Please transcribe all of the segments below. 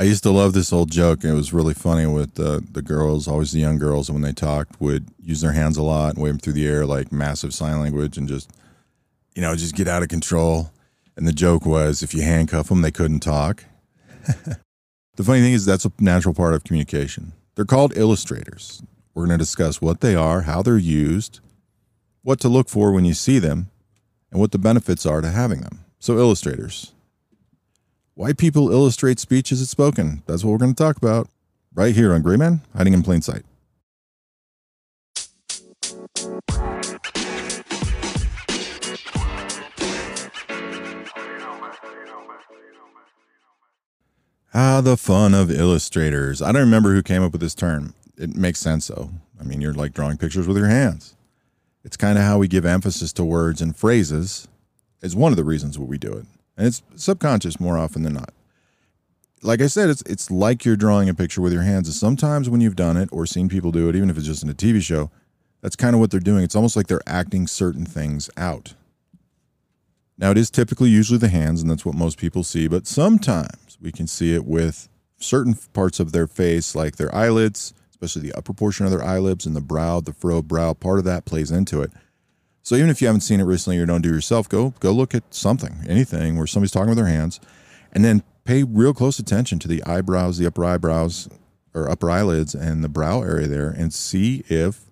I used to love this old joke. It was really funny with the the girls, always the young girls, when they talked, would use their hands a lot and wave them through the air like massive sign language, and just you know just get out of control. And the joke was, if you handcuff them, they couldn't talk. the funny thing is, that's a natural part of communication. They're called illustrators. We're going to discuss what they are, how they're used, what to look for when you see them, and what the benefits are to having them. So, illustrators. Why people illustrate speech as it's spoken. That's what we're going to talk about right here on Gray Man Hiding in Plain Sight. Ah, the fun of illustrators. I don't remember who came up with this term. It makes sense though. I mean, you're like drawing pictures with your hands. It's kind of how we give emphasis to words and phrases, is one of the reasons why we do it. And it's subconscious more often than not. Like I said, it's it's like you're drawing a picture with your hands. And sometimes when you've done it or seen people do it, even if it's just in a TV show, that's kind of what they're doing. It's almost like they're acting certain things out. Now, it is typically usually the hands, and that's what most people see, but sometimes we can see it with certain parts of their face, like their eyelids, especially the upper portion of their eyelids and the brow, the furrowed brow. Part of that plays into it. So even if you haven't seen it recently or don't do yourself, go go look at something, anything where somebody's talking with their hands, and then pay real close attention to the eyebrows, the upper eyebrows or upper eyelids and the brow area there, and see if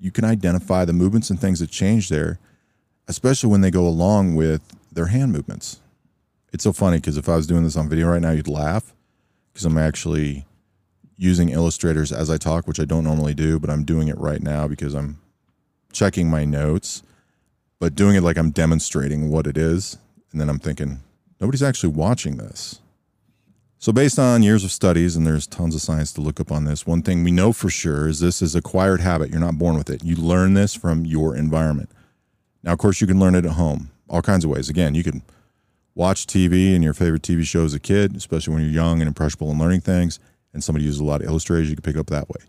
you can identify the movements and things that change there especially when they go along with their hand movements. It's so funny because if I was doing this on video right now, you'd laugh because I'm actually using illustrators as I talk, which I don't normally do, but I'm doing it right now because I'm checking my notes, but doing it like I'm demonstrating what it is. And then I'm thinking, nobody's actually watching this. So, based on years of studies, and there's tons of science to look up on this, one thing we know for sure is this is acquired habit. You're not born with it. You learn this from your environment. Now, of course, you can learn it at home, all kinds of ways. Again, you can watch TV and your favorite TV show as a kid, especially when you're young and impressionable and learning things, and somebody uses a lot of illustrators, you can pick it up that way.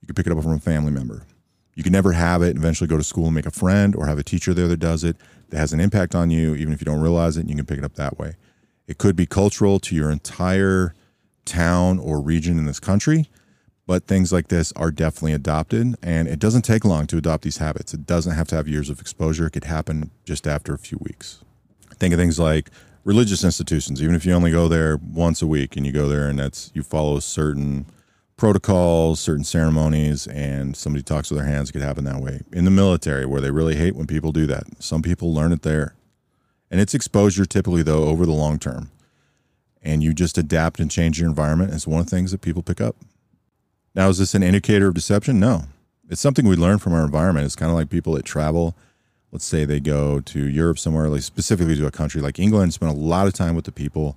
You can pick it up from a family member. You can never have it and eventually go to school and make a friend or have a teacher there that does it that has an impact on you, even if you don't realize it, and you can pick it up that way. It could be cultural to your entire town or region in this country but things like this are definitely adopted and it doesn't take long to adopt these habits. It doesn't have to have years of exposure. It could happen just after a few weeks. Think of things like religious institutions. Even if you only go there once a week and you go there and that's you follow a certain protocols certain ceremonies and somebody talks with their hands it could happen that way in the military where they really hate when people do that some people learn it there and it's exposure typically though over the long term and you just adapt and change your environment it's one of the things that people pick up now, is this an indicator of deception? No. It's something we learn from our environment. It's kind of like people that travel. Let's say they go to Europe somewhere, like specifically to a country like England, spend a lot of time with the people.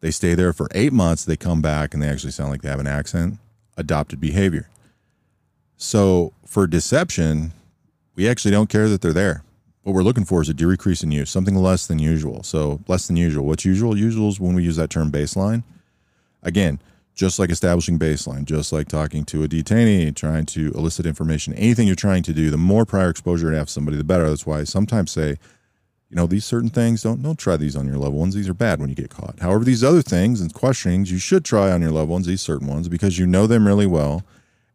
They stay there for eight months. They come back and they actually sound like they have an accent. Adopted behavior. So for deception, we actually don't care that they're there. What we're looking for is a decrease in use, something less than usual. So less than usual. What's usual? Usual is when we use that term baseline. Again, just like establishing baseline, just like talking to a detainee, trying to elicit information, anything you're trying to do, the more prior exposure you have somebody, the better. That's why I sometimes say, you know, these certain things, don't don't try these on your loved ones. These are bad when you get caught. However, these other things and questionings you should try on your loved ones, these certain ones, because you know them really well,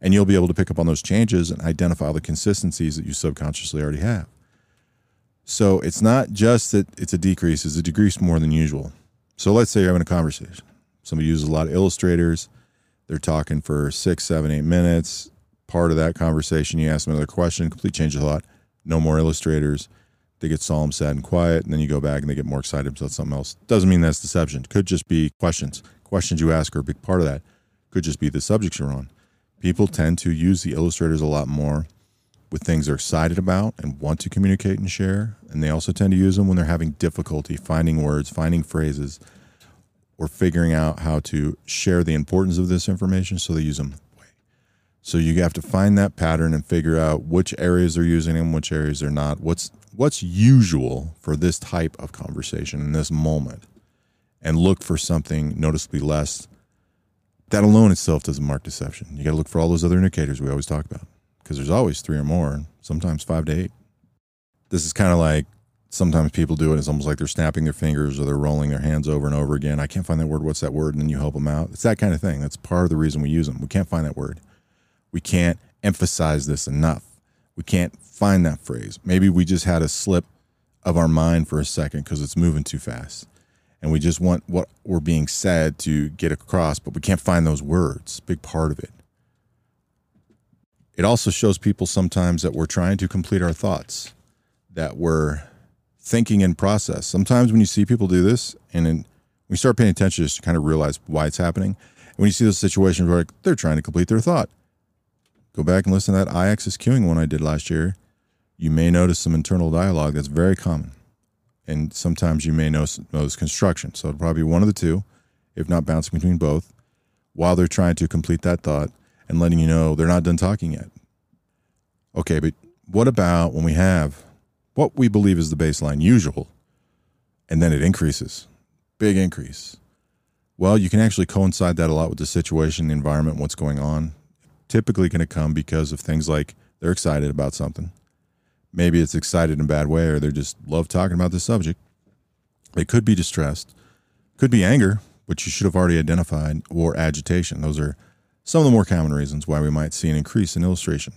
and you'll be able to pick up on those changes and identify the consistencies that you subconsciously already have. So it's not just that it's a decrease, it's a decrease more than usual. So let's say you're having a conversation Somebody uses a lot of illustrators. They're talking for six, seven, eight minutes. Part of that conversation, you ask them another question, complete change of thought. No more illustrators. They get solemn, sad, and quiet, and then you go back and they get more excited about something else. Doesn't mean that's deception. Could just be questions. Questions you ask are a big part of that. Could just be the subjects you're on. People tend to use the illustrators a lot more with things they're excited about and want to communicate and share. And they also tend to use them when they're having difficulty finding words, finding phrases, or figuring out how to share the importance of this information so they use them so you have to find that pattern and figure out which areas they're using them which areas they're not what's what's usual for this type of conversation in this moment and look for something noticeably less that alone itself doesn't mark deception you got to look for all those other indicators we always talk about because there's always three or more sometimes five to eight this is kind of like sometimes people do it. It's almost like they're snapping their fingers or they're rolling their hands over and over again. I can't find that word. What's that word? And then you help them out. It's that kind of thing. That's part of the reason we use them. We can't find that word. We can't emphasize this enough. We can't find that phrase. Maybe we just had a slip of our mind for a second because it's moving too fast. And we just want what we're being said to get across, but we can't find those words. Big part of it. It also shows people sometimes that we're trying to complete our thoughts, that we're thinking in process. Sometimes when you see people do this and then we start paying attention just to kind of realize why it's happening. And when you see those situations where like, they're trying to complete their thought, go back and listen to that eye accessing cues one I did last year. You may notice some internal dialogue that's very common. And sometimes you may notice, notice construction. So it'll probably be one of the two, if not bouncing between both, while they're trying to complete that thought and letting you know they're not done talking yet. Okay, but what about when we have what we believe is the baseline usual, and then it increases, big increase. Well, you can actually coincide that a lot with the situation, the environment, what's going on. Typically, going to come because of things like they're excited about something. Maybe it's excited in a bad way, or they just love talking about the subject. They could be distressed, could be anger, which you should have already identified, or agitation. Those are some of the more common reasons why we might see an increase in illustration.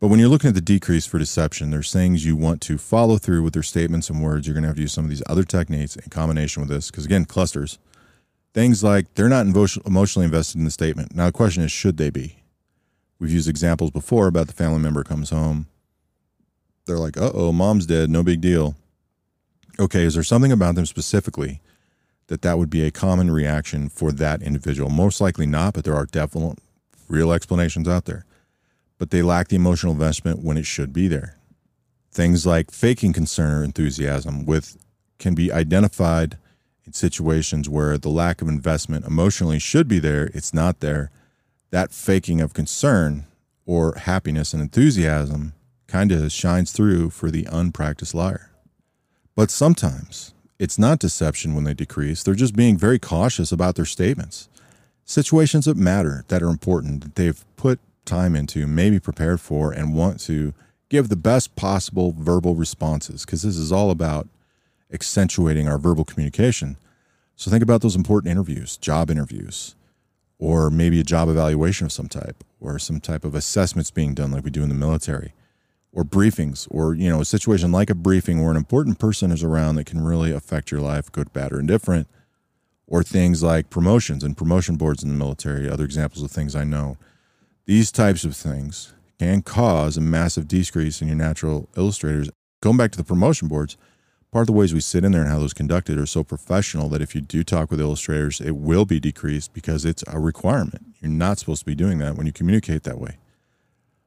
But when you're looking at the decrease for deception, there's things you want to follow through with their statements and words. You're going to have to use some of these other techniques in combination with this, because again, clusters. Things like they're not emotionally invested in the statement. Now, the question is, should they be? We've used examples before about the family member comes home. They're like, uh oh, mom's dead, no big deal. Okay, is there something about them specifically that that would be a common reaction for that individual? Most likely not, but there are definite real explanations out there but they lack the emotional investment when it should be there. Things like faking concern or enthusiasm with can be identified in situations where the lack of investment emotionally should be there, it's not there. That faking of concern or happiness and enthusiasm kind of shines through for the unpracticed liar. But sometimes it's not deception when they decrease, they're just being very cautious about their statements. Situations that matter, that are important, that they've put time into, maybe prepared for, and want to give the best possible verbal responses because this is all about accentuating our verbal communication. So think about those important interviews, job interviews, or maybe a job evaluation of some type, or some type of assessments being done like we do in the military, or briefings, or you know, a situation like a briefing where an important person is around that can really affect your life, good, bad, or indifferent, or things like promotions and promotion boards in the military, other examples of things I know these types of things can cause a massive decrease in your natural illustrators. Going back to the promotion boards, part of the ways we sit in there and how those conducted are so professional that if you do talk with illustrators, it will be decreased because it's a requirement. You're not supposed to be doing that when you communicate that way.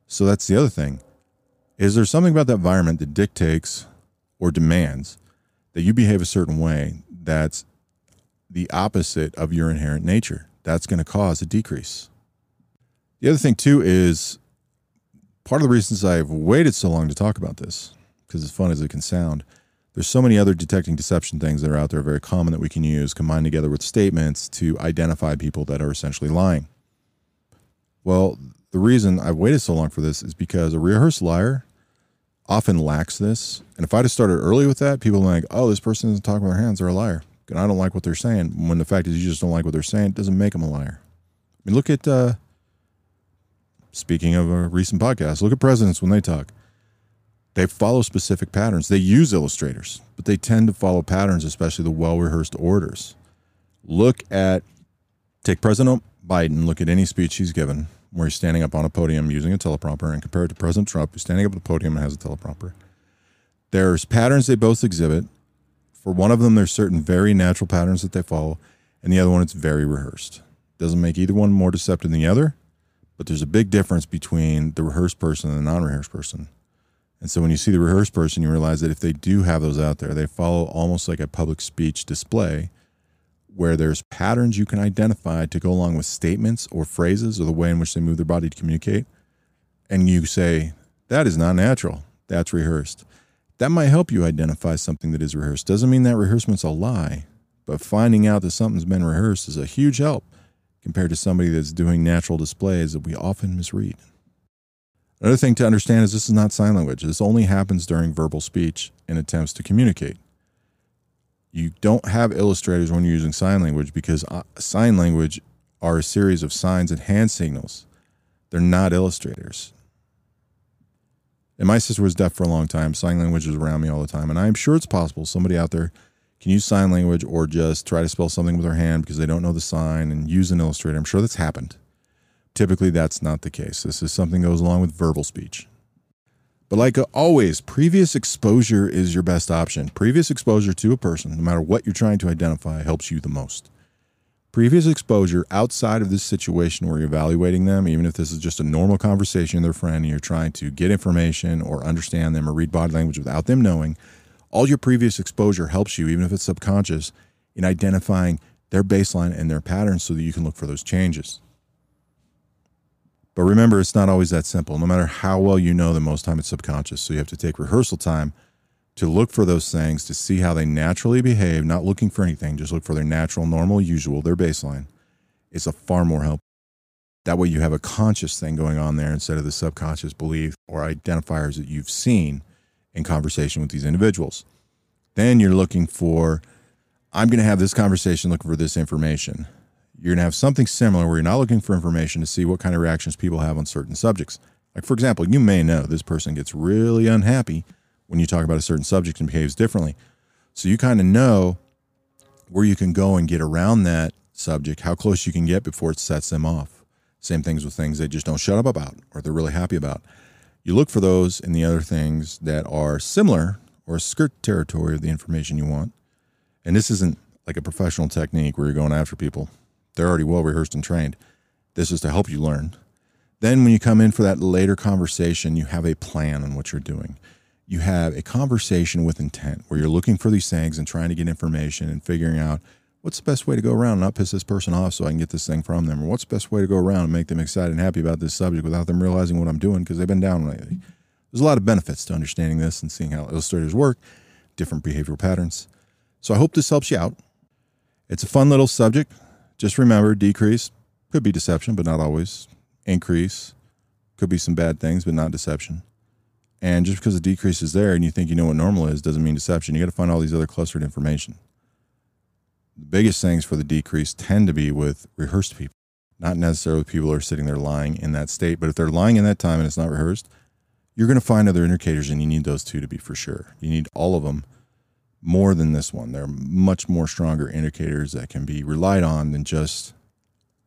So that's the other thing. Is there something about that environment that dictates or demands that you behave a certain way that's the opposite of your inherent nature? That's going to cause a decrease. The other thing too is part of the reasons I've waited so long to talk about this, because as fun as it can sound, there's so many other detecting deception things that are out there very common that we can use combined together with statements to identify people that are essentially lying. Well, the reason I've waited so long for this is because a rehearsed liar often lacks this. And if I'd have started early with that, people are like, oh, this person isn't talking with their hands, they're a liar. And I don't like what they're saying. When the fact is you just don't like what they're saying, it doesn't make them a liar. I mean, look at uh, Speaking of a recent podcast, look at presidents when they talk. They follow specific patterns. They use illustrators, but they tend to follow patterns, especially the well rehearsed orders. Look at, take President Biden, look at any speech he's given where he's standing up on a podium using a teleprompter and compare it to President Trump, who's standing up at the podium and has a teleprompter. There's patterns they both exhibit. For one of them, there's certain very natural patterns that they follow, and the other one, it's very rehearsed. Doesn't make either one more deceptive than the other, but there's a big difference between the rehearsed person and the non rehearsed person. And so when you see the rehearsed person, you realize that if they do have those out there, they follow almost like a public speech display where there's patterns you can identify to go along with statements or phrases or the way in which they move their body to communicate. And you say, that is not natural. That's rehearsed. That might help you identify something that is rehearsed. Doesn't mean that rehearsament's a lie, but finding out that something's been rehearsed is a huge help compared to somebody that's doing natural displays that we often misread. Another thing to understand is this is not sign language. This only happens during verbal speech and attempts to communicate. You don't have illustrators when you're using sign language because uh, sign language are a series of signs and hand signals. They're not illustrators. And my sister was deaf for a long time. Sign language was around me all the time. And I'm sure it's possible somebody out there can use sign language or just try to spell something with their hand because they don't know the sign and use an illustrator. I'm sure that's happened. Typically, that's not the case. This is something that goes along with verbal speech. But like always, previous exposure is your best option. Previous exposure to a person, no matter what you're trying to identify, helps you the most. Previous exposure outside of this situation where you're evaluating them, even if this is just a normal conversation with their friend and you're trying to get information or understand them or read body language without them knowing, all your previous exposure helps you, even if it's subconscious, in identifying their baseline and their patterns so that you can look for those changes. But remember, it's not always that simple. No matter how well you know them, most time it's subconscious. So you have to take rehearsal time to look for those things, to see how they naturally behave, not looking for anything, just look for their natural, normal, usual, their baseline. It's a far more help. That way you have a conscious thing going on there instead of the subconscious belief or identifiers that you've seen in conversation with these individuals. Then you're looking for, I'm going to have this conversation looking for this information you're going to have something similar where you're not looking for information to see what kind of reactions people have on certain subjects. Like, for example, you may know this person gets really unhappy when you talk about a certain subject and behaves differently. So you kind of know where you can go and get around that subject, how close you can get before it sets them off. Same things with things they just don't shut up about or they're really happy about. You look for those in the other things that are similar or skirt territory of the information you want. And this isn't like a professional technique where you're going after people. They're already well rehearsed and trained. This is to help you learn. Then, when you come in for that later conversation, you have a plan on what you're doing. You have a conversation with intent where you're looking for these things and trying to get information and figuring out what's the best way to go around and not piss this person off so I can get this thing from them, or what's the best way to go around and make them excited and happy about this subject without them realizing what I'm doing because they've been down lately. There's a lot of benefits to understanding this and seeing how illustrators work, different behavioral patterns. So I hope this helps you out. It's a fun little subject. Just remember decrease could be deception, but not always. Increase could be some bad things, but not deception. And just because the decrease is there and you think you know what normal is doesn't mean deception. You got to find all these other clustered information. The biggest things for the decrease tend to be with rehearsed people, not necessarily people who are sitting there lying in that state. But if they're lying in that time and it's not rehearsed, you're going to find other indicators, and you need those two to be for sure. You need all of them more than this one. They're much more stronger indicators that can be relied on than just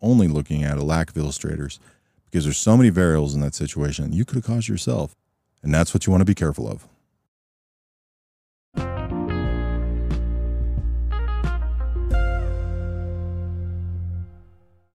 only looking at a lack of illustrators because there's so many variables in that situation you could have caused yourself. And that's what you want to be careful of.